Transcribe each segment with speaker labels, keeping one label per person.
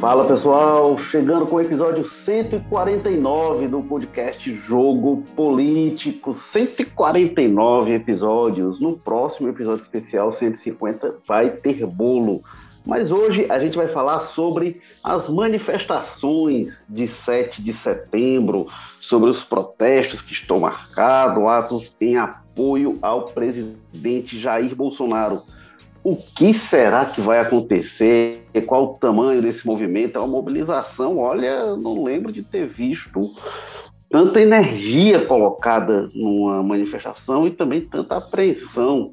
Speaker 1: Fala pessoal, chegando com o episódio 149 do podcast Jogo Político. 149 episódios. No próximo episódio especial 150 vai ter bolo. Mas hoje a gente vai falar sobre as manifestações de 7 de setembro, sobre os protestos que estão marcados, atos em apoio ao presidente Jair Bolsonaro. O que será que vai acontecer? Qual o tamanho desse movimento? É uma mobilização, olha, não lembro de ter visto tanta energia colocada numa manifestação e também tanta apreensão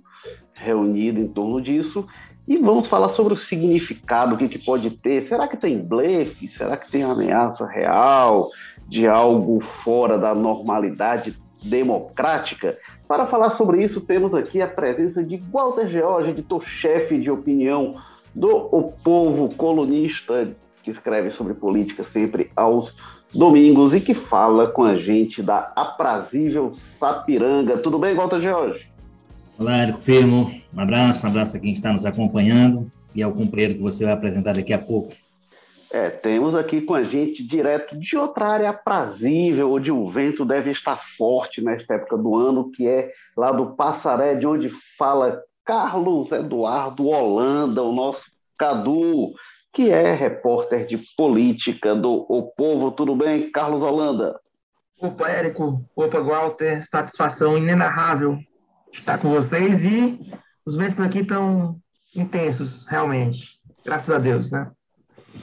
Speaker 1: reunida em torno disso. E vamos falar sobre o significado, o que, que pode ter. Será que tem blefe? Será que tem ameaça real de algo fora da normalidade democrática? Para falar sobre isso, temos aqui a presença de Walter George, editor-chefe de opinião do O Povo Colunista, que escreve sobre política sempre aos domingos e que fala com a gente da aprazível Sapiranga. Tudo bem, Walter George?
Speaker 2: Olá, Érico Firmo. Um abraço, um abraço a quem está nos acompanhando e ao companheiro que você vai apresentar daqui a pouco.
Speaker 1: É, temos aqui com a gente direto de outra área aprazível, onde o vento deve estar forte nesta época do ano, que é lá do Passaré, de onde fala Carlos Eduardo Holanda, o nosso Cadu, que é repórter de política do O Povo. Tudo bem, Carlos Holanda?
Speaker 3: Opa, Érico. Opa, Walter. Satisfação inenarrável estar com vocês e os ventos aqui estão intensos, realmente. Graças a Deus, né?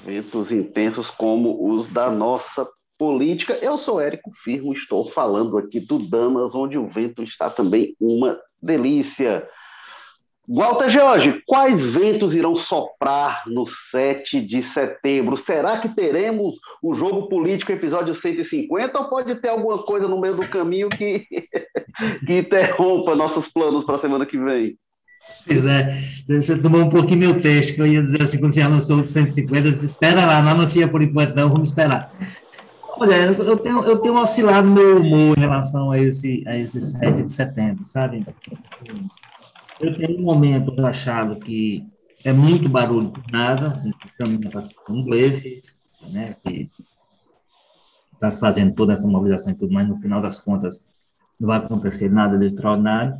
Speaker 1: Ventos intensos como os da nossa política. Eu sou Érico Firmo, estou falando aqui do Damas, onde o vento está também uma delícia. Walter George, quais ventos irão soprar no 7 de setembro? Será que teremos o jogo político episódio 150 ou pode ter alguma coisa no meio do caminho que, que interrompa nossos planos para a semana que vem?
Speaker 2: Pois é, você tomou um pouquinho meu texto, que eu ia dizer assim, quando você anunciou o 150, eu disse, espera lá, não anuncia por enquanto não, vamos esperar. Olha, eu tenho, eu tenho oscilado meu humor em relação a esse, a esse 7 de setembro, sabe? Assim, eu tenho um momento achado que é muito barulho por nada, assim, caminho um blefe, né, que está fazendo toda essa mobilização e tudo, mas no final das contas não vai acontecer nada de extraordinário.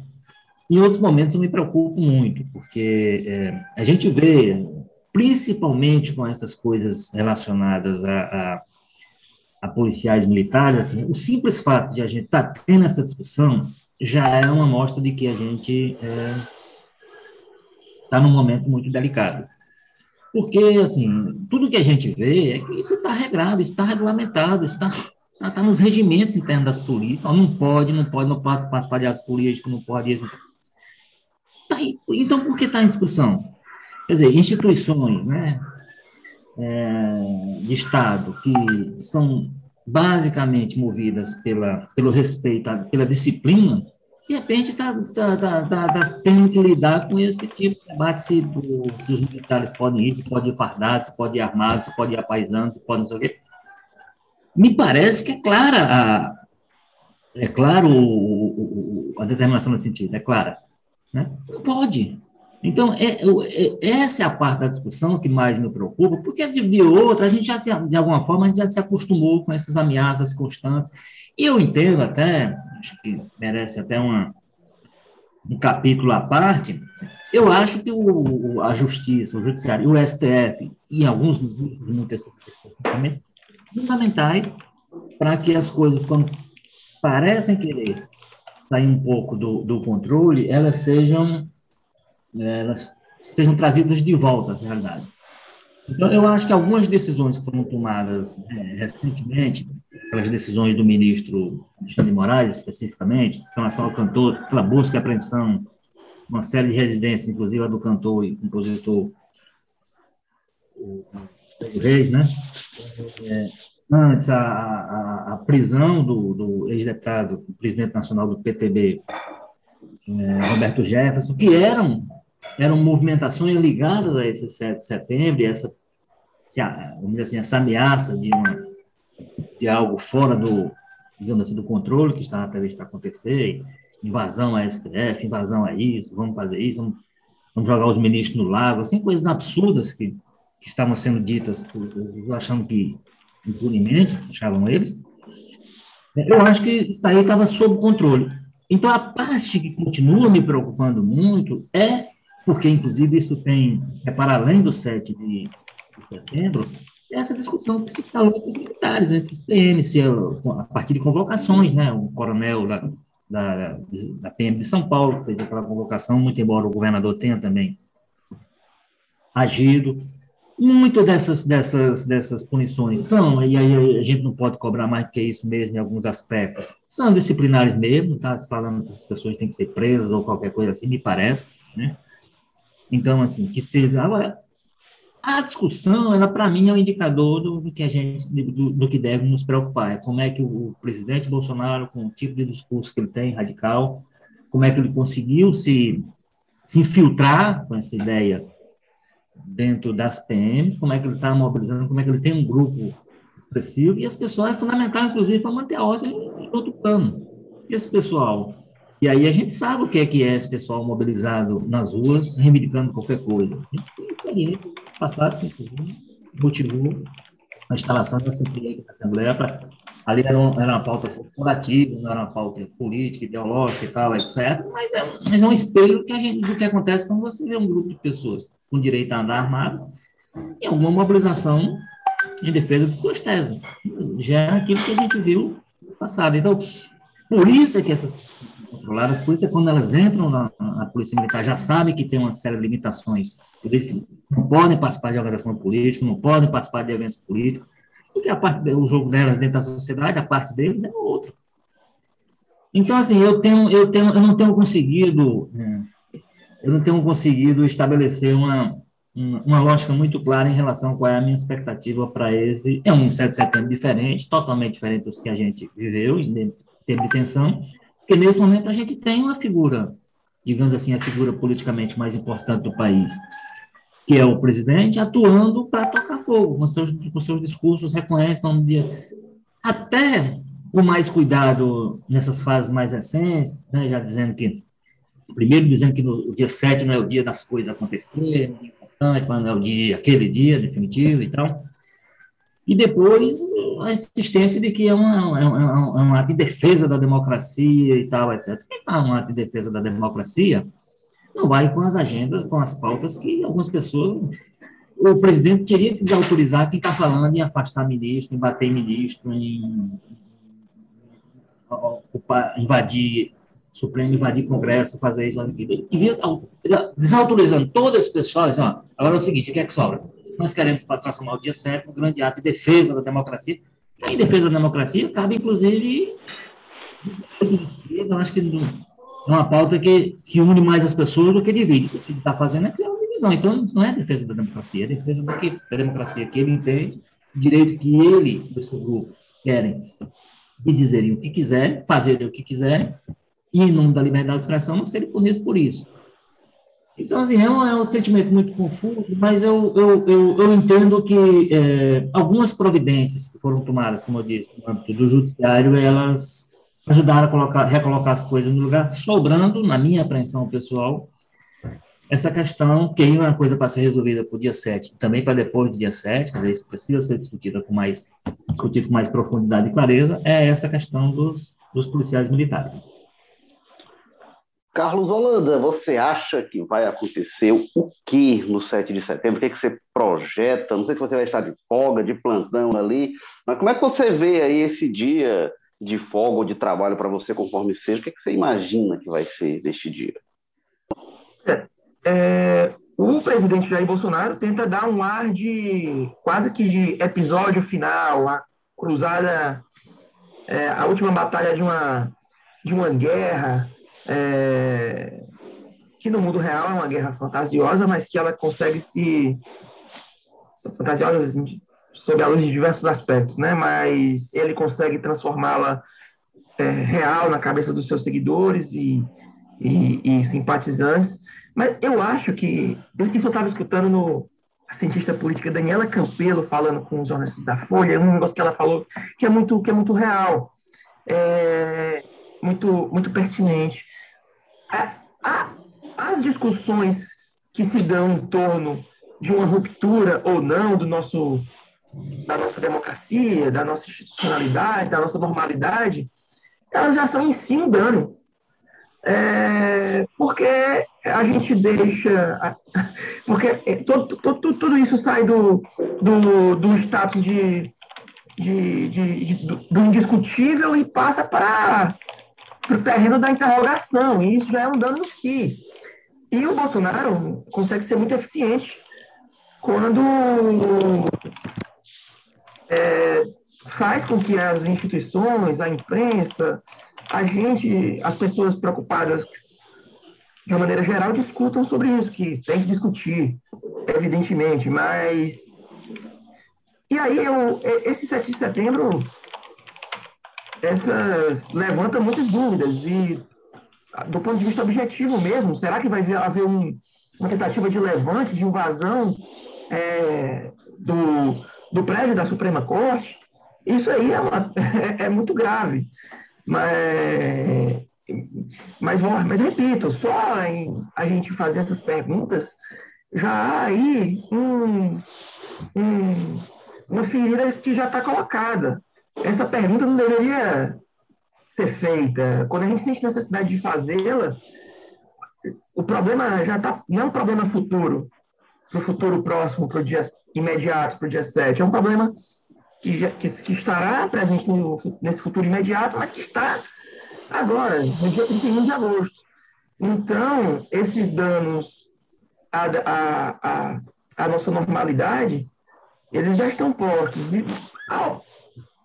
Speaker 2: Em outros momentos eu me preocupo muito, porque é, a gente vê, principalmente com essas coisas relacionadas a, a, a policiais militares, assim, o simples fato de a gente estar tá tendo essa discussão já é uma mostra de que a gente está é, tá num momento muito delicado. Porque, assim, tudo que a gente vê é que isso está regrado, está regulamentado, está está tá nos regimentos internos das polícias. Não pode, não pode, não pode participar de ato político, não pode. Não pode. Tá então, por que está em discussão? Quer dizer, instituições né, é, de Estado que são basicamente movidas pela, pelo respeito, pela disciplina, de repente está tá, tá, tá, tá, tendo que lidar com esse tipo de debate se, se os militares podem ir, se pode ir fardados, se pode ir armados, se pode ir apaisando, se pode não sei o quê. Me parece que é clara a, é claro a determinação nesse sentido, é clara. Né? Não pode. Então, é, é, essa é a parte da discussão que mais me preocupa, porque de, de outra, a gente já, se, de alguma forma, a gente já se acostumou com essas ameaças constantes. E eu entendo até, acho que merece até uma, um capítulo à parte, eu acho que o, a Justiça, o Judiciário o STF, e alguns também, fundamentais para que as coisas, quando parecem querer sair um pouco do, do controle, elas sejam, elas sejam trazidas de volta à realidade. Então, eu acho que algumas decisões que foram tomadas é, recentemente, aquelas decisões do ministro Alexandre Moraes, especificamente, em relação ao cantor, aquela busca e apreensão, uma série de residências, inclusive a do cantor e compositor o Reis, né? É, antes, a, a, a, prisão do, do ex-deputado, presidente nacional do PTB, é, Roberto Jefferson, que eram, eram movimentações ligadas a esse 7 de setembro, essa, assim, essa ameaça de, uma, de algo fora do, digamos assim, do controle que estava previsto para acontecer, invasão à STF, invasão a isso, vamos fazer isso, vamos, vamos jogar os ministros no lago, assim, coisas absurdas que que estavam sendo ditas, achando que impunemente, achavam eles, eu acho que isso aí estava sob controle. Então, a parte que continua me preocupando muito é, porque, inclusive, isso tem, é para além do 7 de, de setembro, é essa discussão que se está entre os militares, entre os PMs, a partir de convocações, né? O coronel da, da, da PM de São Paulo fez aquela convocação, muito embora o governador tenha também agido. Muito dessas, dessas, dessas punições são, e aí a gente não pode cobrar mais do que isso mesmo em alguns aspectos, são disciplinares mesmo, tá? Falando que as pessoas têm que ser presas ou qualquer coisa assim, me parece, né? Então, assim, que seja. Agora, a discussão, ela para mim é um indicador do, do que a gente, do, do, que deve nos preocupar. É como é que o presidente Bolsonaro, com o tipo de discurso que ele tem, radical, como é que ele conseguiu se, se infiltrar com essa ideia dentro das PMs, como é que ele está mobilizando, como é que ele tem um grupo expressivo, e as pessoas é fundamental, inclusive, para manter a ordem em outro plano. E esse pessoal e aí a gente sabe o que é que é esse pessoal mobilizado nas ruas, reivindicando qualquer coisa. A gente tem experiência passado que motivou a instalação dessa Assembleia para ali era, um, era, uma pauta corporativa, não era uma pauta política, ideológica e tal, etc. Mas é, mas é um espelho que a gente, do que acontece quando você vê um grupo de pessoas com direito a andar armado e alguma mobilização em defesa de suas teses. Já é aquilo que a gente viu no passado. Então, por isso é que essas controladas. As polícias, quando elas entram na, na, Polícia Militar, já sabem que tem uma série de limitações. Políticas não podem participar de organização política, não podem participar de eventos políticos, porque a parte o jogo delas dentro da sociedade, a parte deles é outra. Então, assim, eu tenho, eu tenho, eu não tenho conseguido, né, eu não tenho conseguido estabelecer uma, uma lógica muito clara em relação a qual é a minha expectativa para esse. É um 7 de setembro diferente, totalmente diferente dos que a gente viveu em termos de tensão, porque nesse momento a gente tem uma figura, digamos assim, a figura politicamente mais importante do país, que é o presidente, atuando para tocar fogo, com seus, com seus discursos, reconhece no dia. Até com mais cuidado nessas fases mais recentes, né, já dizendo que, primeiro dizendo que no dia 7 não é o dia das coisas acontecerem, é importante, não é o dia, aquele dia definitivo e tal. E depois a insistência de que é, uma, é, um, é um ato de defesa da democracia e tal, etc. Quem faz um ato de defesa da democracia não vai com as agendas, com as pautas que algumas pessoas. O presidente teria que desautorizar quem está falando em afastar ministro, em bater ministro, em ocupar, invadir Supremo, invadir Congresso, fazer isso, aquilo. Ele devia desautorizando todas as pessoas. Ó, agora é o seguinte: o que é que sobra? Nós queremos transformar o dia 7 um grande ato de defesa da democracia. Em defesa da democracia, cabe, inclusive, eu acho que é uma pauta que, que une mais as pessoas do que divide. O que ele está fazendo é criar uma divisão. Então, não é defesa da democracia, é defesa do que, da democracia que ele entende, direito que ele e o seu grupo querem e dizerem o que quiserem, fazerem o que quiserem, e em nome da liberdade de expressão não serem punidos por isso. Então, assim, é um, é um sentimento muito confuso, mas eu, eu, eu, eu entendo que é, algumas providências que foram tomadas, como eu disse, no âmbito do judiciário, elas ajudaram a colocar, recolocar as coisas no lugar, sobrando, na minha apreensão pessoal, essa questão, que é uma coisa para ser resolvida para o dia 7, também para depois do dia 7, quer dizer, isso precisa ser discutida com mais, discutido com mais profundidade e clareza, é essa questão dos, dos policiais militares.
Speaker 1: Carlos Holanda, você acha que vai acontecer o que no 7 de setembro? O que, é que você projeta? Não sei se você vai estar de folga, de plantão ali, mas como é que você vê aí esse dia de folga ou de trabalho para você, conforme seja? O que, é que você imagina que vai ser deste dia?
Speaker 3: É, é, o presidente Jair Bolsonaro tenta dar um ar de quase que de episódio final, a cruzada, é, a última batalha de uma, de uma guerra é, que no mundo real é uma guerra fantasiosa, mas que ela consegue se fantasiosa assim, sob a luz de diversos aspectos, né? Mas ele consegue transformá-la é, real na cabeça dos seus seguidores e, e, e, simpatizantes. Mas eu acho que isso eu estava escutando no a cientista política Daniela Campelo falando com os jornalistas da Folha, um negócio que ela falou que é muito que é muito real, é, muito muito pertinente a, as discussões que se dão em torno de uma ruptura ou não do nosso da nossa democracia, da nossa institucionalidade, da nossa normalidade, elas já são em si um dano. É, porque a gente deixa. Porque todo, tudo isso sai do, do, do status de, de, de, de do indiscutível e passa para o terreno da interrogação, e isso já é um dano em si. E o Bolsonaro consegue ser muito eficiente quando é, faz com que as instituições, a imprensa, a gente, as pessoas preocupadas de uma maneira geral discutam sobre isso, que tem que discutir, evidentemente, mas e aí eu, esse 7 de setembro essas levanta muitas dúvidas e do ponto de vista objetivo mesmo, será que vai haver um, uma tentativa de levante, de invasão é, do, do prédio da Suprema Corte? Isso aí é, uma, é, é muito grave. Mas, mas, mas repito, só a gente fazer essas perguntas, já há aí um, um, uma ferida que já está colocada. Essa pergunta não deveria ser feita. Quando a gente sente necessidade de fazê-la, o problema já está, não é um problema futuro, para o futuro próximo, para o dia imediato, para o dia 7. É um problema que, já, que, que estará presente no, nesse futuro imediato, mas que está agora, no dia 31 de agosto. Então, esses danos à, à, à, à nossa normalidade, eles já estão postos. E,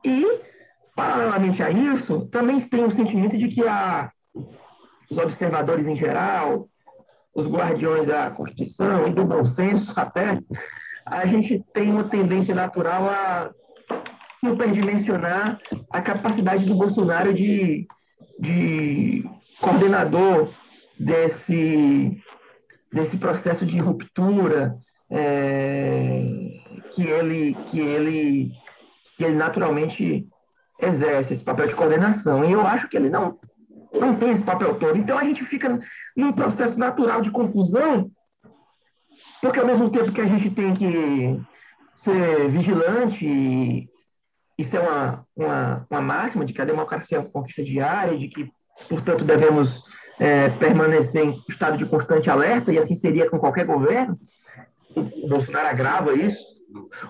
Speaker 3: e, paralelamente a isso, também tem o sentimento de que a, os observadores em geral, os guardiões da Constituição e do bom senso até, a gente tem uma tendência natural a superdimensionar a capacidade do Bolsonaro de, de coordenador desse, desse processo de ruptura é, que, ele, que, ele, que ele naturalmente exerce, esse papel de coordenação. E eu acho que ele não, não tem esse papel todo. Então a gente fica num processo natural de confusão, porque ao mesmo tempo que a gente tem que ser vigilante e, isso é uma, uma, uma máxima de que a democracia é uma conquista diária, de que, portanto, devemos é, permanecer em estado de constante alerta, e assim seria com qualquer governo. O Bolsonaro agrava isso,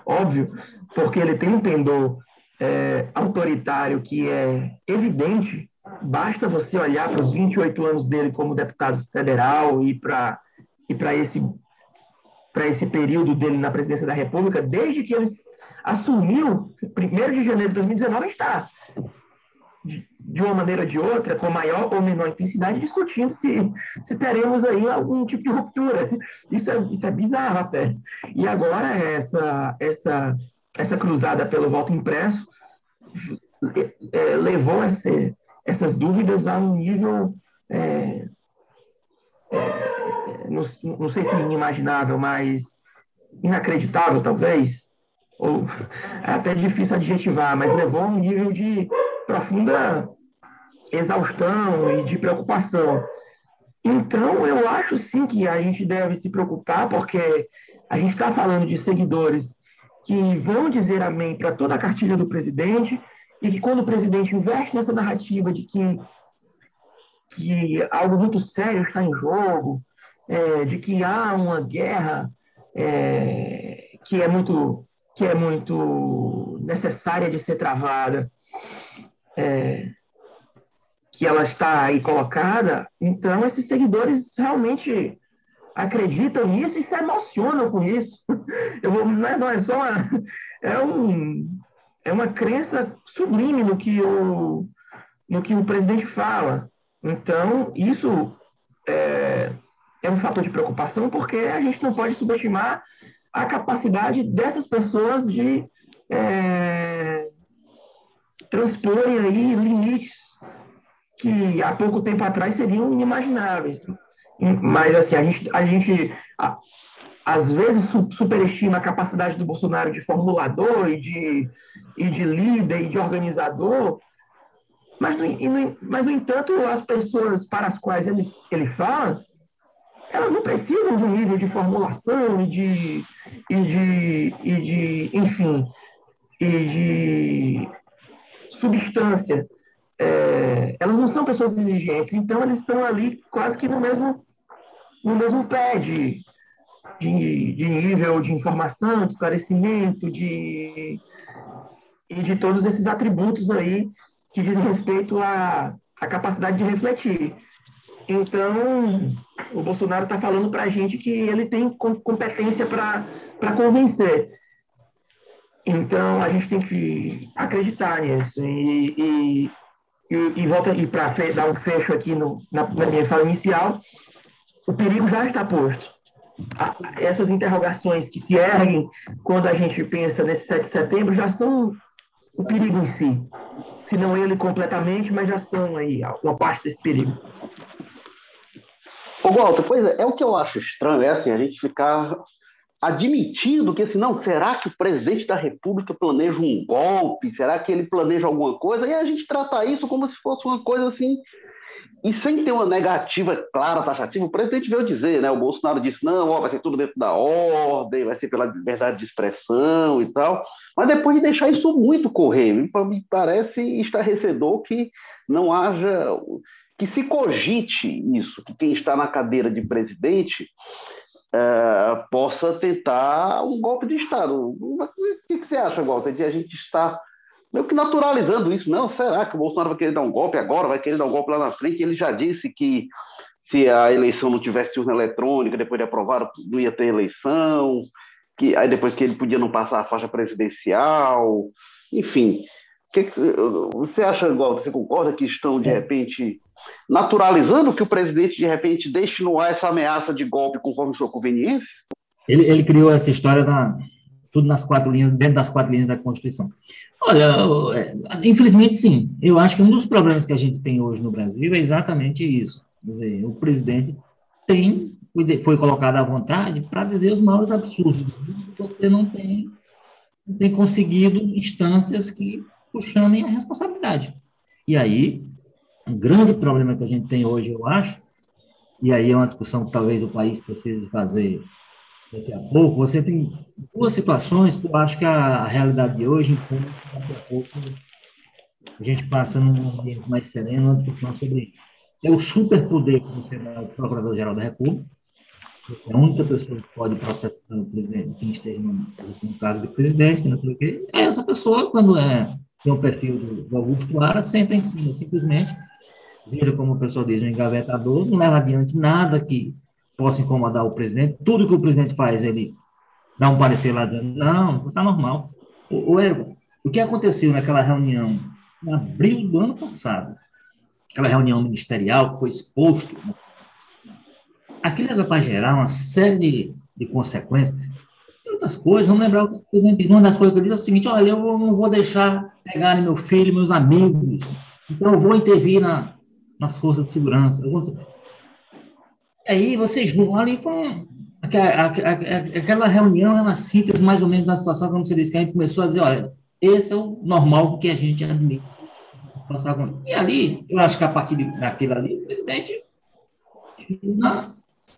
Speaker 3: óbvio, porque ele tem um pendor é, autoritário que é evidente. Basta você olhar para os 28 anos dele como deputado federal e para e esse, esse período dele na presidência da República, desde que eles assumiu, 1 de janeiro de 2019, está, de, uma maneira ou de outra, com maior ou menor intensidade, discutindo se, se teremos aí algum tipo de ruptura. Isso é, isso é bizarro até. E agora essa, essa, essa cruzada pelo voto impresso é, levou esse, essas dúvidas a um nível é, é, não, não, sei se inimaginável, mas inacreditável, talvez, ou é até difícil adjetivar, mas levou a um nível de profunda exaustão e de preocupação. Então, eu acho sim que a gente deve se preocupar, porque a gente está falando de seguidores que vão dizer amém para toda a cartilha do presidente, e que quando o presidente investe nessa narrativa de que, que algo muito sério está em jogo, é, de que há uma guerra é, que é muito que é muito necessária de ser travada, é, que ela está aí colocada, então esses seguidores realmente acreditam nisso e se emocionam com isso. Eu vou, não, é, não é só uma, é, um, é uma crença sublime no que o, no que o presidente fala. Então, isso é, é um fator de preocupação, porque a gente não pode subestimar a capacidade dessas pessoas de é, aí limites que há pouco tempo atrás seriam inimagináveis. Mas, assim, a gente, a gente a, às vezes superestima a capacidade do Bolsonaro de formulador e de, e de líder e de organizador, mas no, no, mas, no entanto, as pessoas para as quais ele, ele fala elas não precisam de um nível de formulação e de, e de, e de enfim, e de substância. É, elas não são pessoas exigentes, então eles estão ali quase que no mesmo, no mesmo pé de, de, de nível de informação, de esclarecimento, de, e de todos esses atributos aí que dizem respeito à, à capacidade de refletir. Então, o Bolsonaro está falando para a gente que ele tem competência para convencer. Então, a gente tem que acreditar nisso. E, e, e, e volta e para dar um fecho aqui no, na, na minha fala inicial, o perigo já está posto. Essas interrogações que se erguem quando a gente pensa nesse 7 de setembro já são o perigo em si. Se não ele completamente, mas já são aí uma parte desse perigo.
Speaker 1: Ô, Walter, pois é, é o que eu acho estranho, é assim, a gente ficar admitindo que, assim, não, será que o presidente da República planeja um golpe? Será que ele planeja alguma coisa? E a gente trata isso como se fosse uma coisa assim, e sem ter uma negativa clara, taxativa, o presidente veio dizer, né? O Bolsonaro disse, não, ó, vai ser tudo dentro da ordem, vai ser pela liberdade de expressão e tal. Mas depois de deixar isso muito correr, me parece estarrecedor que não haja que se cogite isso, que quem está na cadeira de presidente é, possa tentar um golpe de Estado. O que, que você acha, Walter, de a gente estar meio que naturalizando isso? Não, será que o Bolsonaro vai querer dar um golpe agora, vai querer dar um golpe lá na frente? Ele já disse que se a eleição não tivesse urna eletrônica, depois de aprovado, não ia ter eleição, que aí depois que ele podia não passar a faixa presidencial, enfim. Que que, você acha, Walter, você concorda que estão, de repente, naturalizando que o presidente, de repente, deixe no ar essa ameaça de golpe conforme sua conveniência?
Speaker 2: Ele, ele criou essa história da, tudo nas quatro linhas, dentro das quatro linhas da Constituição. Olha, é, infelizmente, sim. Eu acho que um dos problemas que a gente tem hoje no Brasil é exatamente isso. Quer dizer, o presidente tem, foi colocado à vontade para dizer os maiores absurdos. Você não tem, não tem conseguido instâncias que o chamem a responsabilidade. E aí, um grande problema que a gente tem hoje, eu acho, e aí é uma discussão que talvez o país precise fazer daqui a pouco, você tem duas situações que eu acho que a, realidade de hoje impõe daqui a pouco a gente passa num ambiente mais sereno, uma discussão sobre isso. É o superpoder que você dá ao Procurador-Geral da República, é a única pessoa que pode processar o presidente, quem esteja no, no cargo de presidente, que não sei o quê, essa pessoa, quando é, tem o perfil do, do Augusto Ara, senta em cima, simplesmente, veja como o pessoal diz, um engavetador, não leva adiante nada que possa incomodar o presidente. Tudo que o presidente faz, ele dá um parecer lá dizendo, não, está normal. O, o, o que aconteceu naquela reunião em abril do ano passado, aquela reunião ministerial que foi exposto, aquilo era para gerar uma série de, de consequências. Outras coisas, vamos lembrar o presidente. Uma das coisas que ele diz é o seguinte: olha, eu não vou deixar pegarem meu filho, meus amigos, então eu vou intervir na, nas forças de segurança. Aí vocês vão ali com aquela reunião, uma síntese mais ou menos da situação, como você disse, que a gente começou a dizer, olha, esse é o normal que a gente admite. E ali, eu acho que a partir daquilo ali, o presidente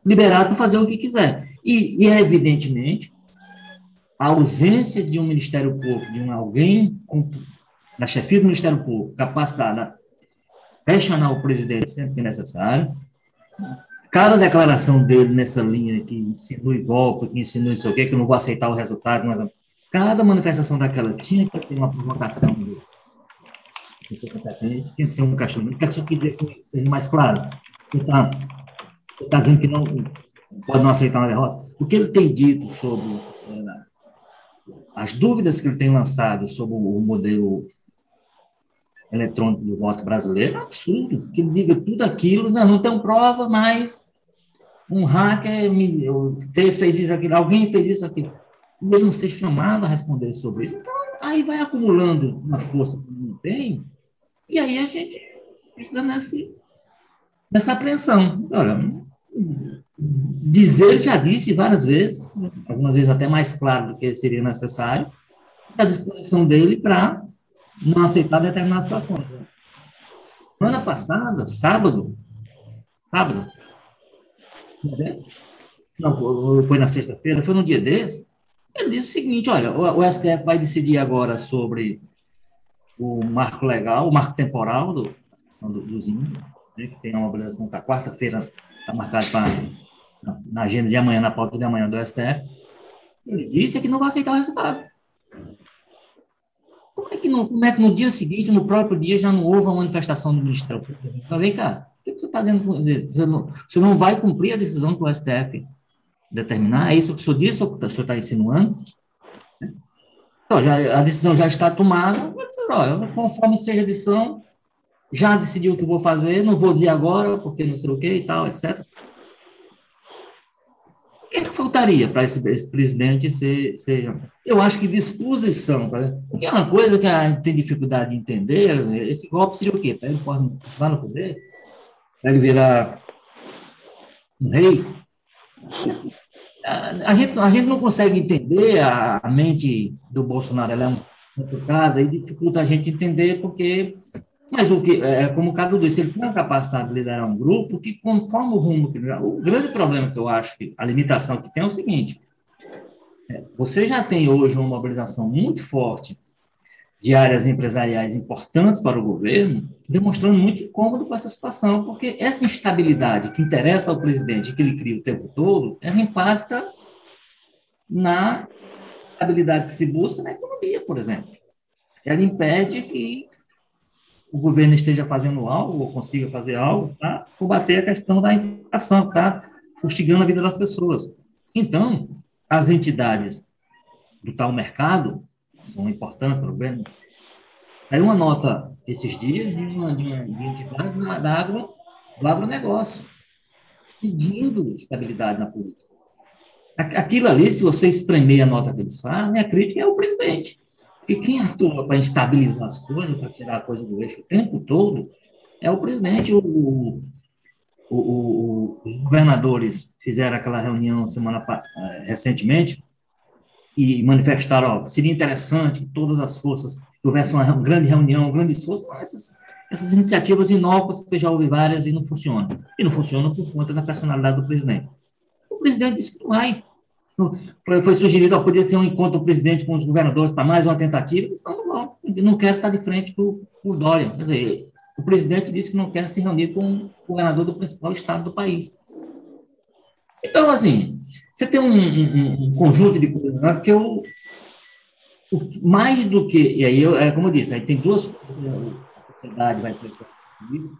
Speaker 2: liberado para fazer o que quiser. E, e, evidentemente, a ausência de um Ministério Público, de um alguém com, na chefia do Ministério Público capacitado questionar o presidente sempre que necessário. Cada declaração dele nessa linha que insinua golpe, que insinua isso aqui, que eu não vou aceitar o resultado, mas cada manifestação daquela tinha que ter uma provocação dele. Tinha que ser um questionamento. O que é que isso quer dizer que seja mais claro? Ele está tá dizendo que não pode não aceitar uma derrota. O que ele tem dito sobre eh, as dúvidas que ele tem lançado sobre o modelo eletrônico do voto brasileiro é um absurdo, que ele diga tudo aquilo, não, não tem prova, mas um hacker me, fez isso, aquilo, alguém fez isso, aquilo. Mesmo ser chamado a responder sobre isso. Então, aí vai acumulando uma força que não tem, e aí a gente fica nessa, nessa apreensão. Olha, dizer, já disse várias vezes, algumas vezes até mais claro do que seria necessário, a disposição dele para não aceitar determinadas situações. Semana passada, sábado, sábado, Não, foi na sexta-feira, foi no dia desse. Ele disse o seguinte: olha, o, STF vai decidir agora sobre o marco legal, o marco temporal do, do, né, que tem uma obrigação para quarta-feira, está marcado para na agenda de amanhã, na pauta de amanhã do STF. Ele disse que não vai aceitar o resultado. Como é que, não, que no dia seguinte, no próprio dia, já não houve uma manifestação do Ministério Público? Então, vem cá, o que você está dizendo? Você não, vai cumprir a decisão que o STF determinar? É isso que o senhor disse ou o senhor está insinuando? Então, já, a decisão já está tomada, conforme seja a decisão, já decidiu o que vou fazer, não vou dizer agora, porque não sei o que e tal, etc. O que, é que faltaria para esse, esse, presidente ser, ser, Eu acho que disposição, porque é uma coisa que a gente tem dificuldade de entender, esse golpe seria o quê? Para ele lá no poder? Para ele virar um rei? A, gente, a gente não consegue entender a, a mente do Bolsonaro, ela é um complicada e dificulta a gente entender porque mas o que é como o Cadu disse, ele tem a capacidade de liderar um grupo que conforme o rumo que o grande problema que eu acho que a limitação que tem é o seguinte: é, você já tem hoje uma mobilização muito forte de áreas empresariais importantes para o governo, demonstrando muito incômodo com essa situação, porque essa instabilidade que interessa ao presidente, que ele cria o tempo todo, ela impacta na estabilidade que se busca na economia, por exemplo. Ela impede que o governo esteja fazendo algo, ou consiga fazer algo, para combater a questão da inflação, que está fustigando a vida das pessoas. Então, as entidades do tal mercado são importantes para o governo. Saiu uma nota esses dias de uma, de uma entidade da agro, do agronegócio, pedindo estabilidade na política. Aquilo ali, se você espremer a nota que eles fazem, a crítica é o presidente. E quem atua para estabilizar as coisas, para tirar a coisa do eixo o tempo todo, é o presidente. O, o, o, os governadores fizeram aquela reunião semana eh, recentemente e manifestaram, seria interessante que todas as forças houvesse uma grande reunião, um grande esforço, mas essas, essas iniciativas inócuas que já houve várias e não funcionam. E não funcionam por conta da personalidade do presidente. O presidente disse que não vai. Foi sugerido, ó, podia ter um encontro do presidente com os governadores para mais uma tentativa. Eles não, não, não quero estar de frente com o Dória. Quer dizer, o presidente disse que não quer se reunir com o governador do principal estado do país. Então, assim, você tem um, um, um conjunto de coisas né, que eu, mais do que, e aí, eu, é como eu disse, aí tem duas a sociedade vai ter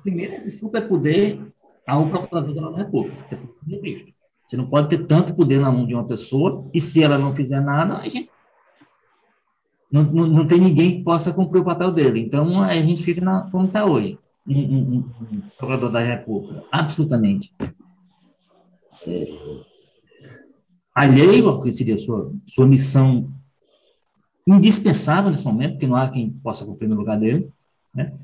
Speaker 2: primeiro, esse superpoder ao Procurador-Geral da República, que é sempre visto. Você não pode ter tanto poder na mão de uma pessoa, e se ela não fizer nada, a gente não, não, não tem ninguém que possa cumprir o papel dele. Então, a gente fica na, como está hoje. Um, um, um, da República, absolutamente é, alheio ao que seria sua, sua missão indispensável nesse momento, porque não há quem possa cumprir no lugar dele, né?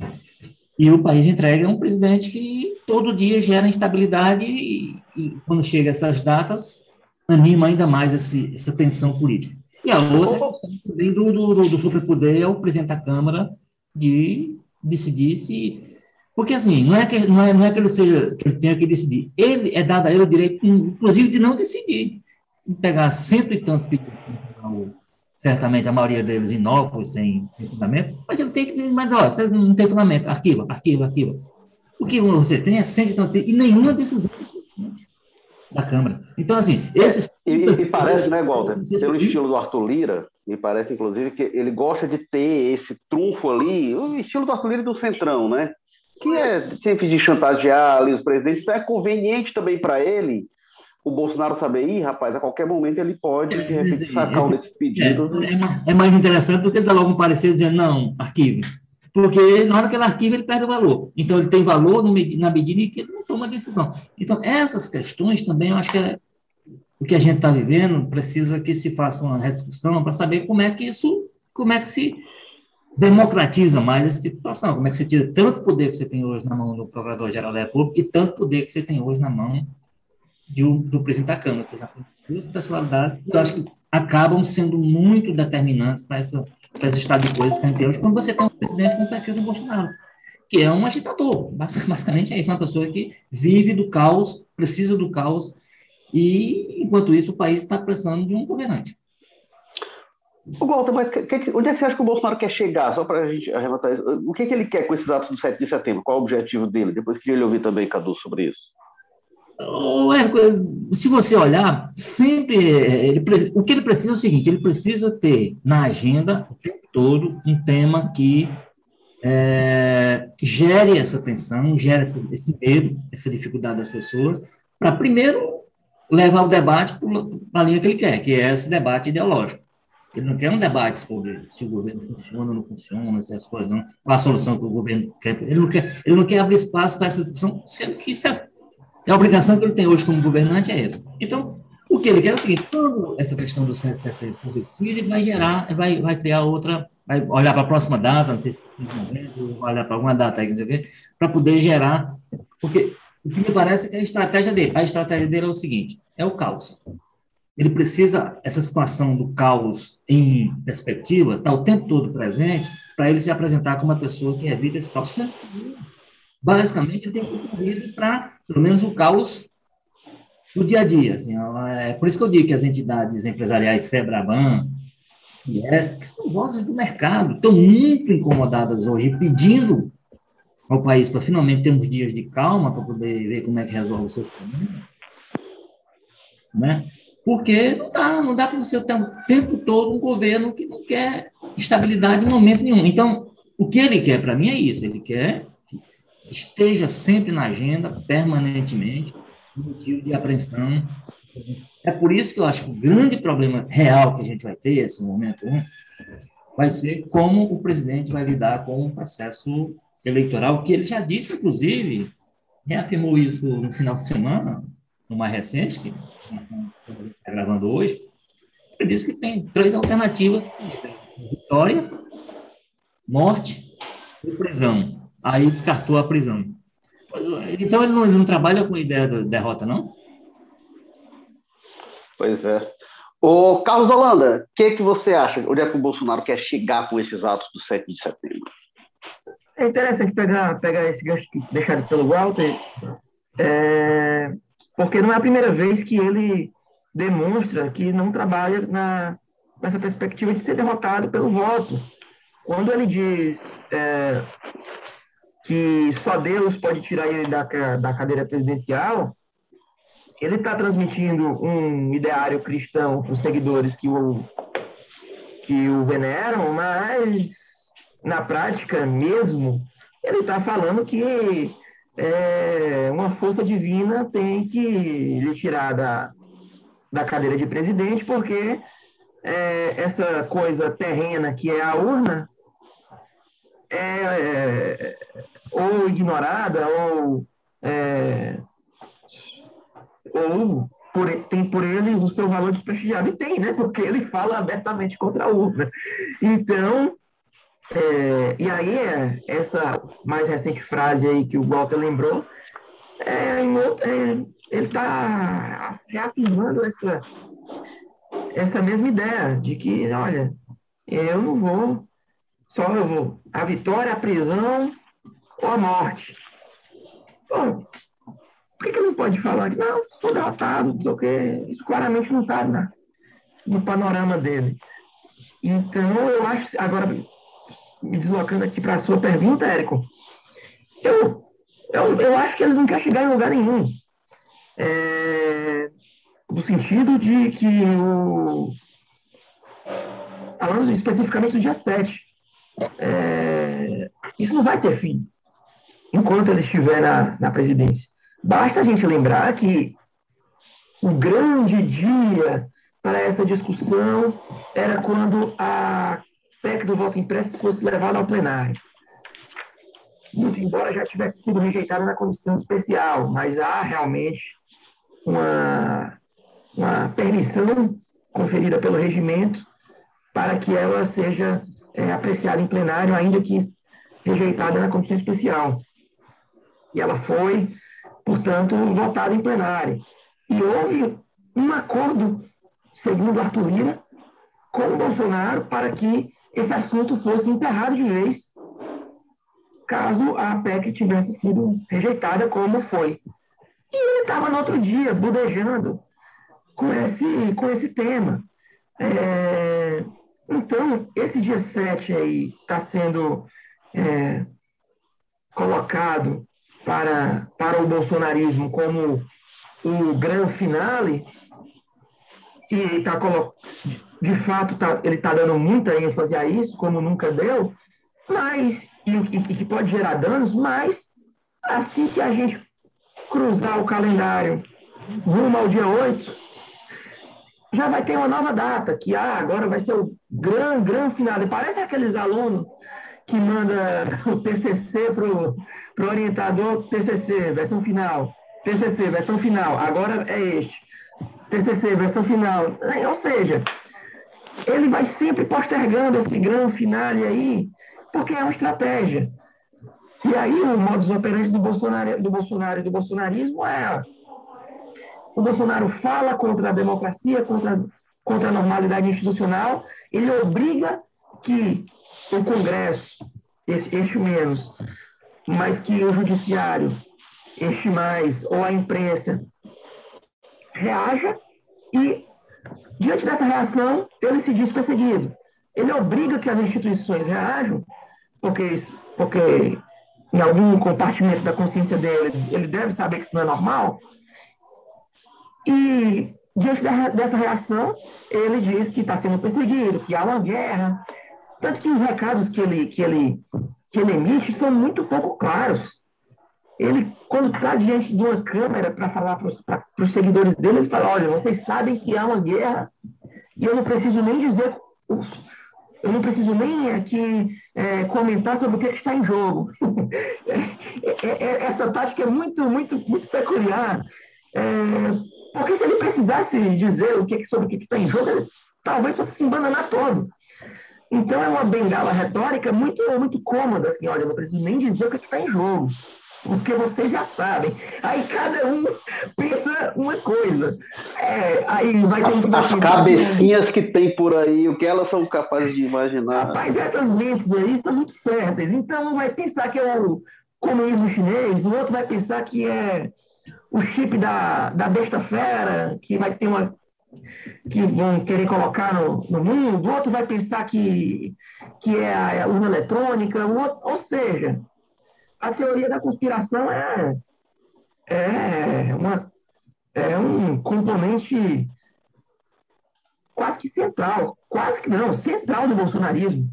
Speaker 2: E o país entrega um presidente que todo dia gera instabilidade e, e quando chega essas datas, anima ainda mais esse, essa tensão política. E a outra questão também do, do, do superpoder é o presidente da Câmara de decidir se. Porque, assim, não é que, não é, não é que ele seja que ele tenha que decidir. Ele é dado a ele o direito, inclusive, de não decidir. Pegar cento e tantos pedidos certamente a maioria deles inóculos, sem, sem fundamento, mas ele tem que, mas olha, você não tem fundamento, arquiva, arquiva, arquiva. O que você tem é cento e tantos pedidos, e nenhuma decisão da Câmara. Então, assim, esses...
Speaker 1: E, e parece, né, Walter, pelo estilo do Arthur Lira, me parece, inclusive, que ele gosta de ter esse trunfo ali, o estilo do Arthur Lira do Centrão, né? Que é sempre de chantagear ali os presidentes, então é conveniente também para ele o Bolsonaro saber, ih, rapaz, a qualquer momento ele pode, de repente, sacar um desses pedidos.
Speaker 2: É, é, é, mais interessante do que ele dar logo um parecer dizendo, não, arquive. Porque na hora que ele arquiva, ele perde o valor. Então, ele tem valor na medida em que ele não toma decisão. Então, essas questões também, eu acho que é, o que a gente está vivendo precisa que se faça uma rediscussão para saber como é que isso, como é que se democratiza mais essa situação, como é que você tira tanto poder que você tem hoje na mão do Procurador-Geral da República e tanto poder que você tem hoje na mão de do presidente da Câmara, que já duas personalidades que eu acho que acabam sendo muito determinantes para essa para esse estado de coisas que a gente tem hoje, quando você tem um presidente com o perfil do Bolsonaro. que é um agitador. Basicamente é isso, uma pessoa que vive do caos, precisa do caos, e, enquanto isso, o país está precisando de um governante.
Speaker 1: O Walter, mas que, que, onde é que você acha que o Bolsonaro quer chegar? Só para a gente arrematar isso. O que, que ele quer com esses atos do 7 de setembro? Qual o objetivo dele? Depois queria ele ouvir também, Cadu, sobre isso.
Speaker 2: Se você olhar, sempre ele, o que ele precisa é o seguinte: ele precisa ter na agenda o tempo todo um tema que é, gere essa tensão, gere esse, esse medo, essa dificuldade das pessoas, para primeiro levar o debate para a linha que ele quer, que é esse debate ideológico. Ele não quer um debate sobre se o governo funciona ou não funciona, se as coisas não, qual a solução que o governo quer. Ele não quer, ele não quer abrir espaço para essa discussão, sendo que isso é, é, a obrigação que ele tem hoje como governante é essa. Então, o que ele quer é o seguinte: quando essa questão do 7 de setembro for decidida, ele vai gerar, vai, vai criar outra, vai olhar para a próxima data, não sei se vai olhar para alguma data aí, para poder gerar. Porque o que me parece é que a estratégia dele, a estratégia dele é o seguinte: é o caos ele precisa, essa situação do caos em perspectiva, está o tempo todo presente, para ele se apresentar como uma pessoa que evita esse caos. Certo? Basicamente, tem contribuído para, pelo menos, o caos no dia a dia. Assim, é por isso que eu digo que as entidades empresariais FEBRABAN, CIES, que são vozes do mercado, estão muito incomodadas hoje, pedindo ao país para finalmente ter uns dias de calma para poder ver como é que resolve os seus problemas. Né? Porque não dá, não dá para você ter o tempo todo um governo que não quer estabilidade em momento nenhum. Então, o que ele quer para mim é isso, ele quer que esteja sempre na agenda, permanentemente, motivo de apreensão. É por isso que eu acho que o grande problema real que a gente vai ter, esse momento um, vai ser como o presidente vai lidar com o processo eleitoral, que ele já disse, inclusive, reafirmou isso no final de semana, numa recente, que está gravando hoje, ele disse que tem três alternativas: vitória, morte e prisão. Aí descartou a prisão. Então ele não, ele não trabalha com a ideia da derrota, não?
Speaker 1: Pois é. O Carlos Holanda, o que, que você acha? Onde é que o Bolsonaro quer chegar com esses atos do 7 de setembro?
Speaker 3: É interessante pegar, pegar esse gancho deixado pelo Walter. É, porque não é a primeira vez que ele demonstra que não trabalha na, nessa perspectiva de ser derrotado pelo voto. Quando ele diz é, que só Deus pode tirar ele da, da cadeira presidencial, ele está transmitindo um ideário cristão para os seguidores que o, que o veneram, mas na prática mesmo, ele está falando que é, uma força divina tem que lhe tirar da, da cadeira de presidente, porque é, essa coisa terrena que é a urna é, é ou ignorada ou, é, ou por, tem por ele o seu valor desprestigiado. E tem, né? Porque ele fala abertamente contra a urna. Então, é, e aí, é, essa mais recente frase aí que o Walter lembrou, é, é, ele está reafirmando essa, essa mesma ideia de que, olha, eu não vou, só eu vou, a vitória, a prisão ou a morte. Pô, por que, que não pode falar não, sou derrotado, não sei o quê? Isso claramente não está no panorama dele. Então, eu acho, agora, me deslocando aqui para a sua pergunta, Érico, eu, eu, eu acho que eles não querem chegar em lugar nenhum. É, no sentido de que o. Falando especificamente do dia 7, é, isso não vai ter fim enquanto ele estiver na, na presidência. Basta a gente lembrar que o grande dia para essa discussão era quando a PEC do voto impresso fosse levada ao plenário. Muito embora já tivesse sido rejeitada na comissão especial, mas há realmente uma, uma permissão conferida pelo regimento para que ela seja é, apreciada em plenário, ainda que rejeitada na comissão especial. E ela foi, portanto, votada em plenário. E houve um acordo, segundo Arthur Lira, com o Bolsonaro para que esse assunto fosse enterrado de vez caso a PEC tivesse sido rejeitada como foi. E ele estava no outro dia budejando com esse, com esse tema. É, então, esse dia 7 aí está sendo é, colocado para, para o bolsonarismo como o grande finale, e tá, de fato tá, ele está dando muita ênfase a isso, como nunca deu, mas, e, e, que pode gerar danos, mas assim que a gente cruzar o calendário rumo ao dia 8, já vai ter uma nova data, que ah, agora vai ser o grande, grande final. E parece aqueles alunos que manda o TCC para o orientador, TCC, versão final. TCC, versão final. Agora é este. TCC, versão final. Ou seja, ele vai sempre postergando esse grande final aí, porque é uma estratégia. E aí o modus operandi do Bolsonaro, do Bolsonaro e do bolsonarismo é o Bolsonaro fala contra a democracia, contra, as, contra a normalidade institucional, ele obriga que o Congresso, este menos, mas que o Judiciário, este mais, ou a imprensa, reaja e, diante dessa reação, ele se diz perseguido. Ele obriga que as instituições reajam, porque, porque em algum compartimento da consciência dele, ele deve saber que isso não é normal, e, diante dessa reação, ele diz que está sendo perseguido, que há uma guerra. Tanto que os recados que ele, que ele, emite são muito pouco claros. Ele, quando está diante de uma câmera para falar para os seguidores dele, ele fala: olha, vocês sabem que há uma guerra e eu não preciso nem dizer, eu não preciso nem aqui é, comentar sobre o que, é que está em jogo. É, é, é, essa tática é muito, muito, muito peculiar. É, porque se ele precisasse dizer o que, sobre o que está em jogo, ele talvez fosse se embananar todo. Então é uma bengala retórica muito, muito cômoda, assim, olha, não preciso nem dizer o que está em jogo, porque vocês já sabem. Aí cada um pensa uma coisa. É, aí vai ter
Speaker 1: As, as cabecinhas que tem por aí, o que elas são capazes de imaginar.
Speaker 3: Rapaz, essas mentes aí são muito férteis. Então um vai pensar que é o comunismo chinês, o outro vai pensar que é o chip da, da besta fera, que vai ter uma. Que vão querer colocar no, no mundo, o outro vai pensar que, que é a urna eletrônica, outro, ou seja, a teoria da conspiração é, é, uma, é um componente quase que central, quase que não, central do bolsonarismo.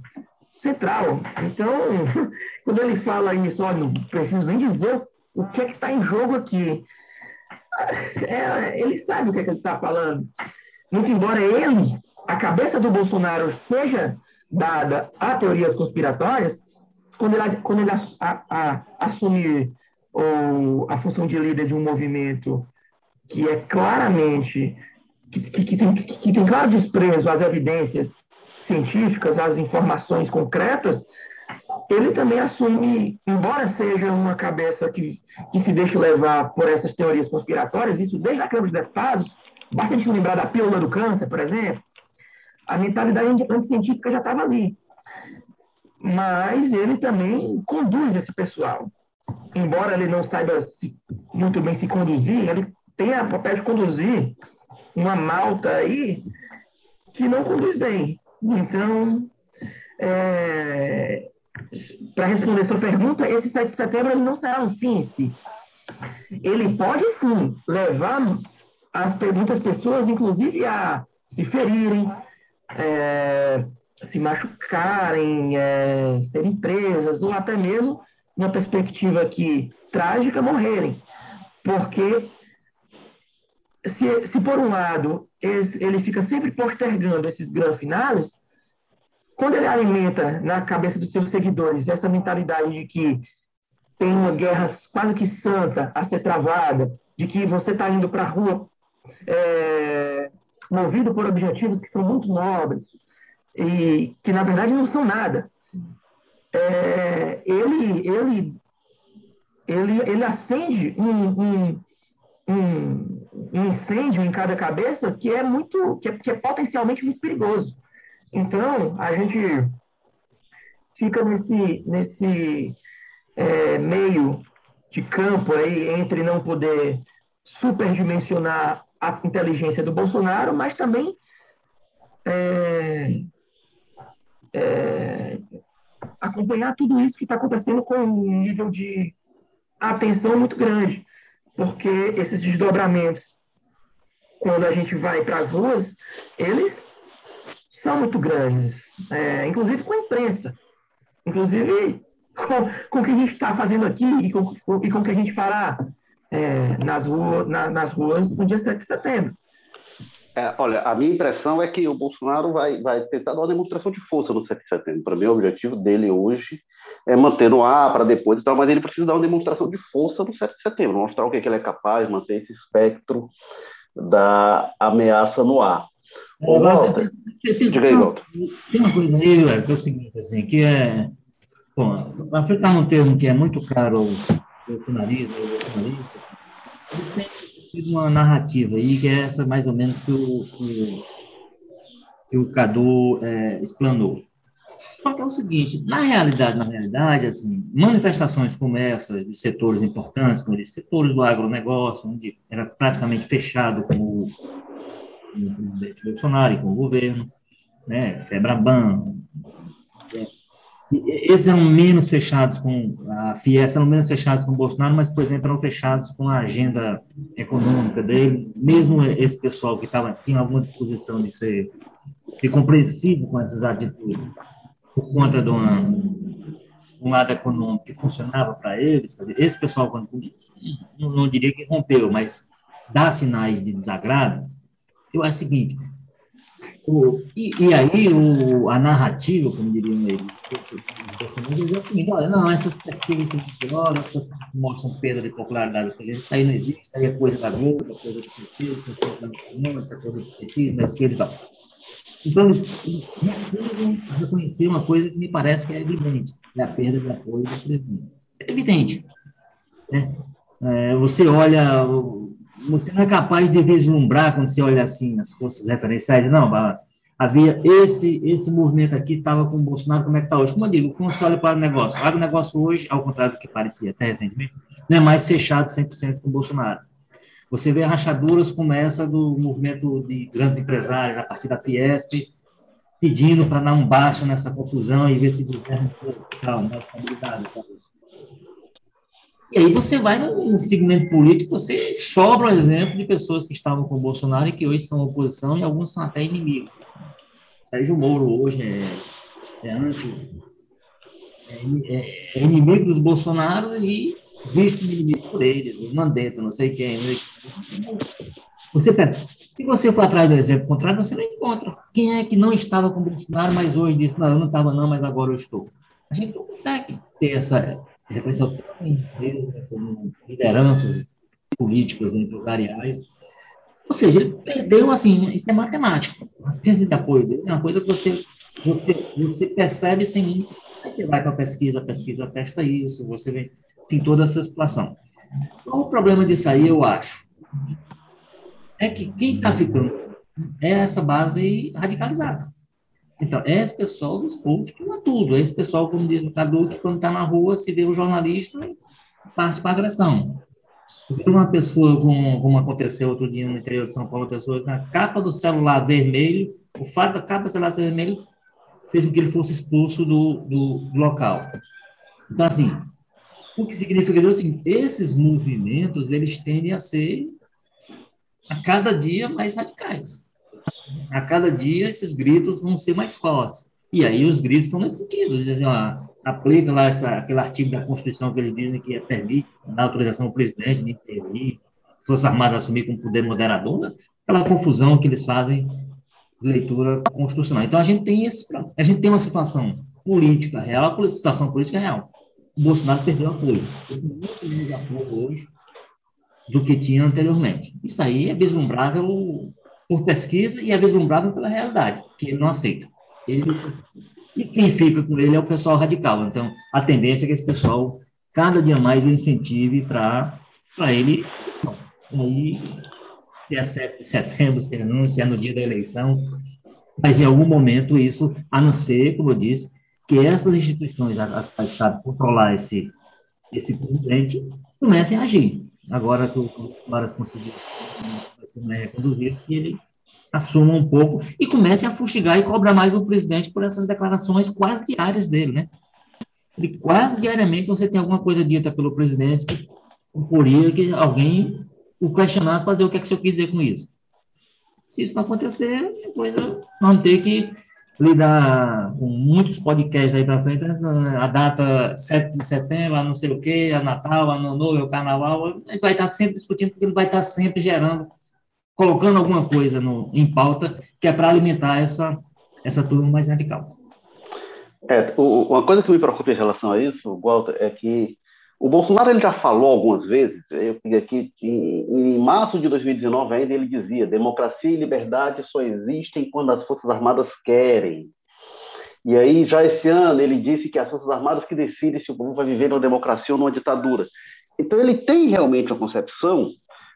Speaker 3: Central. Então, quando ele fala isso, olha, não preciso nem dizer o que é que está em jogo aqui é, ele sabe o que, é que ele está falando. Muito embora ele, a cabeça do Bolsonaro, seja dada a teorias conspiratórias, quando ele, quando ele a, a, assumir ou, a função de líder de um movimento que é claramente que, que, que, tem, que tem claro desprezo às evidências científicas, às informações concretas, ele também assume, embora seja uma cabeça que, que se deixe levar por essas teorias conspiratórias, isso desde a Câmara dos Deputados, basta a gente lembrar da pílula do câncer, por exemplo, a mentalidade anticientífica já estava ali. Mas ele também conduz esse pessoal. Embora ele não saiba se, muito bem se conduzir, ele tem a papel de conduzir uma malta aí que não conduz bem. Então, é, para responder sua pergunta, esse 7 de setembro não será um fim em si. Ele pode sim levar as muitas pessoas, inclusive, a se ferirem, é, se machucarem, é, serem presas, ou até mesmo, numa perspectiva aqui trágica, morrerem. Porque, se, se por um lado ele fica sempre postergando esses grandes finais, quando ele alimenta na cabeça dos seus seguidores essa mentalidade de que tem uma guerra quase que santa a ser travada, de que você está indo para a rua é, movido por objetivos que são muito nobres e que na verdade não são nada. É, ele, ele, ele, ele acende um, um, um, um, incêndio em cada cabeça que é muito, que é, que é potencialmente muito perigoso. Então, a gente fica nesse, nesse, é, meio de campo aí entre não poder superdimensionar a inteligência do Bolsonaro, mas também é, é, acompanhar tudo isso que está acontecendo com um nível de atenção muito grande, porque esses desdobramentos, quando a gente vai para as ruas, eles são muito grandes, é, inclusive com a imprensa, inclusive com, com o que a gente está fazendo aqui e com, com, e com o que a gente fará é, nas, rua, na, nas ruas no dia 7 de setembro.
Speaker 1: É, olha, a minha impressão é que o Bolsonaro vai, vai tentar dar uma demonstração de força no 7 de setembro. Para mim, o objetivo dele hoje é manter no ar para depois e tal, mas ele precisa dar uma demonstração de força no 7 de setembro, mostrar o que, é que ele é capaz, manter esse espectro da ameaça no ar.
Speaker 2: Tem uma coisa aí, que é o seguinte, assim, que é... Bom, aplicar um termo que é muito caro aos bolsonaristas, eles têm tido uma narrativa aí, que é essa mais ou menos que o, que, que o Cadu é, explanou. Só que é o seguinte, na realidade, na realidade, assim, manifestações como essa de setores importantes, como de setores do agronegócio, onde era praticamente fechado com o, com o presidente Bolsonaro e com o governo, né, Febraban, esses eram menos fechados com a Fiesp, eram menos fechados com o Bolsonaro, mas, por exemplo, eram fechados com a agenda econômica dele. Mesmo esse pessoal que tava, tinha alguma disposição de ser de compreensivo com essas atitudes, por conta de uma, um lado econômico que funcionava para eles, esse pessoal, quando, não, não diria que rompeu, mas dá sinais de desagrado, acho o seguinte, o, e, e, aí o, a narrativa, como diriam eles, é o seguinte, olha, não, essas pesquisas são mentirosas, as pessoas mostram perda de popularidade isso aí não existe, isso aí é coisa da Globo, é coisa do PT, isso é coisa da Comuna, isso é coisa do petismo, da esquerda e tal. Então, reconhecer uma coisa que me parece que é evidente, é a perda de apoio do presidente. É evidente. Né? É, você olha você não é capaz de vislumbrar quando você olha assim as forças referenciais, não, havia esse esse movimento aqui estava com o Bolsonaro, como é que está hoje? Como eu digo, quando você olha para o negócio, o negócio hoje, ao contrário do que parecia até recentemente, não é mais fechado 100% com o Bolsonaro. Você vê rachaduras como essa do movimento de grandes empresários, a partir da Fiesp, pedindo para dar um baixa nessa confusão e ver se o governo calma, estabilidade. Tá? E aí você vai no segmento político, você sobra o exemplo de pessoas que estavam com o Bolsonaro e que hoje são oposição e alguns são até inimigos. Sérgio Moro hoje é, é anti, é, é, inimigo dos Bolsonaro e visto inimigo por eles, o Mandetta, não sei quem. Você pega, se você for atrás do exemplo contrário, você não encontra. Quem é que não estava com o Bolsonaro, mas hoje disse, não, eu não estava não, mas agora eu estou. A gente não consegue ter essa referência ao empresa, como lideranças políticas empresariais. Ou seja, ele perdeu, assim, isso é matemático. A perda de apoio dele é uma coisa que você, você, você percebe sem muito. Aí você vai para a pesquisa, a pesquisa testa isso, você vê, tem toda essa situação. Qual o problema disso aí, eu acho? É que quem está ficando é essa base radicalizada. Então, é esse pessoal dos povos que não é tudo. É esse pessoal, como diz o Cadu, que quando está na rua, se vê um jornalista, parte para agressão. Uma pessoa, como, como aconteceu outro dia no interior de São Paulo, uma pessoa na capa do celular vermelho, o fato da capa do celular ser vermelho fez com que ele fosse expulso do, do, do local. Então, assim, o que significa dizer assim, esses movimentos, eles tendem a ser, a cada dia, mais radicais a cada dia esses gritos vão ser mais fortes. E aí os gritos estão nesse sentido, dizem assim, ó, aplica lá essa, aquele artigo da Constituição que eles dizem que é permite dar autorização ao presidente de intervir, Forças Armadas assumir como poder moderador, né? aquela confusão que eles fazem de leitura constitucional. Então a gente tem esse, a gente tem uma situação política real, uma situação política real. O Bolsonaro perdeu apoio. Tem muito menos apoio hoje do que tinha anteriormente. Isso aí é vislumbrável por pesquisa e é vislumbrado pela realidade, que ele não aceita. Ele, e quem fica com ele é o pessoal radical. Então, a tendência é que esse pessoal cada dia mais o incentive para ele. Aí, é 7 de setembro, se se é no dia da eleição, mas em algum momento isso, a não ser, como eu disse, que essas instituições, as o Estado controlar esse, esse presidente comece a agir. Agora que o Bolsonaro conseguiu ser reconduzido, que ele assuma um pouco e comece a fustigar e cobrar mais o presidente por essas declarações quase diárias dele, né? Ele, quase diariamente você tem alguma coisa dita pelo presidente que ocorria que alguém o questionasse, fazer o que é que o senhor quis dizer com isso. Se isso não acontecer, depois vamos ter que lidar com muitos podcasts aí para frente, né? a data 7 de setembro, a não sei o quê, a Natal, a Ano Novo, o Carnaval, a gente vai estar sempre discutindo, porque vai estar sempre gerando, colocando alguma coisa no, em pauta, que é para alimentar essa, essa turma mais radical.
Speaker 1: É, uma coisa que me preocupa em relação a isso, Walter, é que o Bolsonaro ele já falou algumas vezes, eu peguei aqui, em, em, março de 2019 ainda ele dizia, democracia e liberdade só existem quando as Forças Armadas querem. E aí, já esse ano, ele disse que as Forças Armadas que decidem se o povo vai viver numa democracia ou numa ditadura. Então, ele tem realmente uma concepção,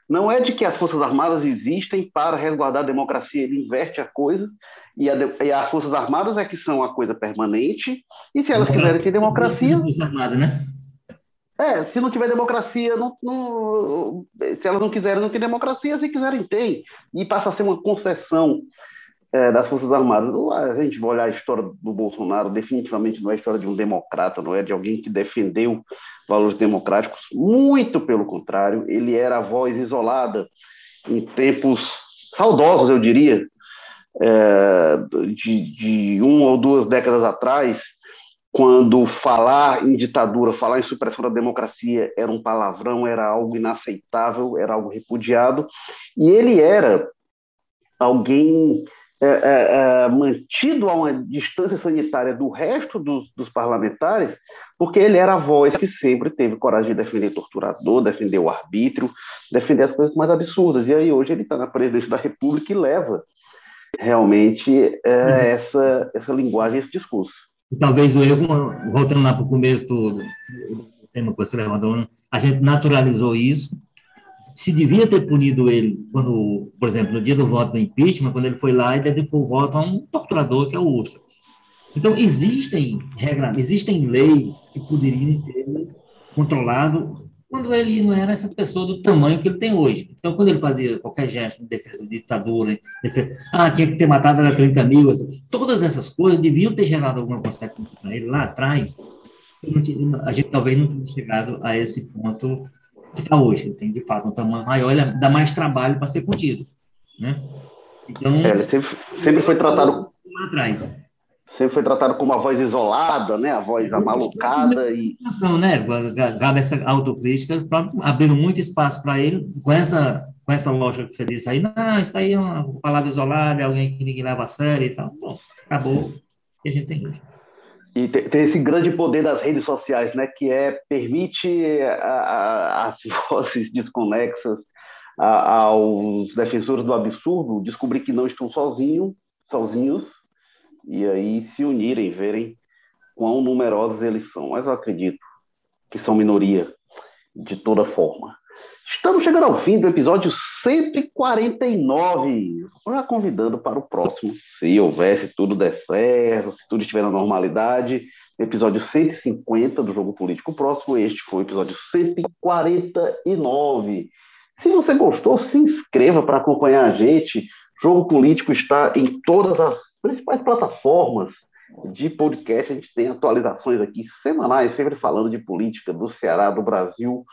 Speaker 1: não é de que as Forças Armadas existem para resguardar a democracia, ele inverte a coisa, e, a, e as Forças Armadas é que são a coisa permanente, e se elas quiserem ter democracia... Armadas, né? É, se não tiver democracia, não, não, se elas não quiserem, não tem democracia, se quiserem, tem. E passa a ser uma concessão é, das Forças Armadas. A gente vai olhar a história do Bolsonaro, definitivamente não é a história de um democrata, não é de alguém que defendeu valores democráticos, muito pelo contrário, ele era a voz isolada em tempos saudosos, eu diria, é, de, de uma ou duas décadas atrás, quando falar em ditadura, falar em supressão da democracia era um palavrão, era algo inaceitável, era algo repudiado, e ele era alguém é, é, é, mantido a uma distância sanitária do resto dos, dos, parlamentares, porque ele era a voz que sempre teve coragem de defender torturador, defender o arbítrio, defender as coisas mais absurdas. E aí hoje ele está na presidência da República e leva realmente é, essa, essa linguagem, esse discurso.
Speaker 2: E talvez o erro, voltando lá para o começo do, tema que você levantou, a gente naturalizou isso. Se devia ter punido ele quando, por exemplo, no dia do voto do impeachment, quando ele foi lá e dedicou o voto a um torturador que é o Ustra. Então, existem regras, existem leis que poderiam ter controlado quando ele não era essa pessoa do tamanho que ele tem hoje. Então, quando ele fazia qualquer gesto de defesa de ditadura, defesa, ah, tinha que ter matado era 30 mil, todas essas coisas deviam ter gerado alguma consequência para ele lá atrás. A gente talvez não tenha chegado a esse ponto que está hoje. Ele tem, de fato, um tamanho maior, ele dá mais trabalho para ser contido. Né?
Speaker 1: Então, é, ele sempre, sempre foi tratado lá atrás sempre foi tratado como uma voz isolada, né? A voz amalucada e...
Speaker 2: Né? Cabe essa autocrítica, abrindo muito espaço para ele, com essa, com essa lógica que você disse aí, não, isso aí é uma palavra isolada, é alguém que ninguém leva a sério e tal. Bom, acabou que a gente tem hoje.
Speaker 1: E tem esse grande poder das redes sociais, né? Que é, permite a, a, as vozes desconexas a, aos defensores do absurdo descobrir que não estão sozinhos, sozinhos e aí se unirem, verem quão numerosos eles são. Mas eu acredito que são minoria de toda forma. Estamos chegando ao fim do episódio 149. Já convidando para o próximo, se houvesse tudo der certo, se tudo estiver na normalidade. Episódio 150 do Jogo Político Próximo. Este foi o episódio 149. Se você gostou, se inscreva para acompanhar a gente. Jogo Político está em todas as principais plataformas de podcast. A gente tem atualizações aqui semanais, sempre falando de política do Ceará, do Brasil,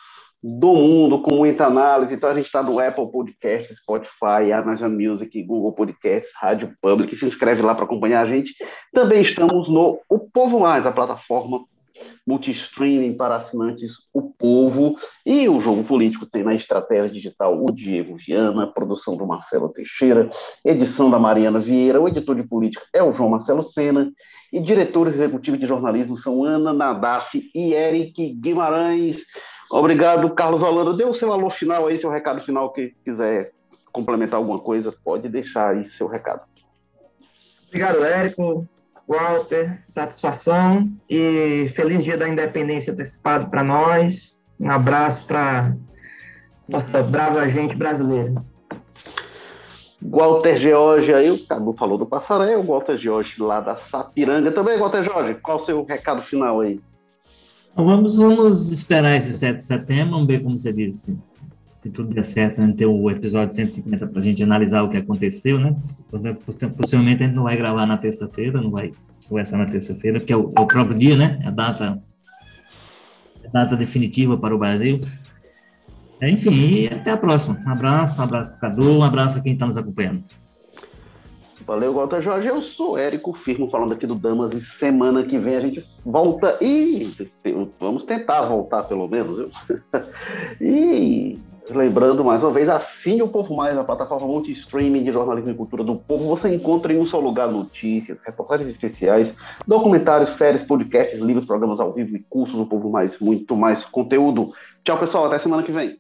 Speaker 1: do mundo, com muita análise. Então a gente está no Apple Podcast, Spotify, Amazon Music, Google Podcast, Rádio Public. Se inscreve lá para acompanhar a gente. Também estamos no O Povo Mais, a plataforma multi-streaming para assinantes O Povo e o Jogo Político tem na estratégia digital o Diego Viana, produção do Marcelo Teixeira, edição da Mariana Vieira, o editor de política é o João Marcelo Sena e diretores executivos de jornalismo são Ana Nadaf e Eric Guimarães. Obrigado, Carlos Holanda. Dê o seu alô final aí, seu recado final, que quiser complementar alguma coisa, pode deixar aí seu recado.
Speaker 3: Obrigado, Érico. Walter, satisfação e feliz dia da independência antecipado para nós. Um abraço para nossa brava gente brasileira.
Speaker 1: Walter George aí, o Cadu falou do Passaré, o Walter George lá da Sapiranga também. Walter George, qual o seu recado final aí?
Speaker 2: Vamos, vamos esperar esse 7 de setembro, vamos ver como você disse, se tudo der certo, né, ter o episódio 150 para a gente analisar o que aconteceu, né? Possivelmente a gente não vai gravar na terça-feira, não vai conversar na terça-feira, porque é o, é o, próprio dia, né? É a data, a data definitiva para o Brasil. É, enfim, até a próxima. Um abraço, um abraço, Cadu, um abraço a quem está nos acompanhando.
Speaker 1: Valeu, Walter Jorge. Eu sou Érico Firmo, falando aqui do Damas, e semana que vem a gente volta e vamos tentar voltar, pelo menos. Viu? e lembrando mais uma vez, assine o Povo Mais, a plataforma multi-streaming de jornalismo e cultura do povo. Você encontra em um só lugar notícias, reportagens especiais, documentários, séries, podcasts, livros, programas ao vivo e cursos do Povo Mais, muito mais conteúdo. Tchau, pessoal. Até semana que vem.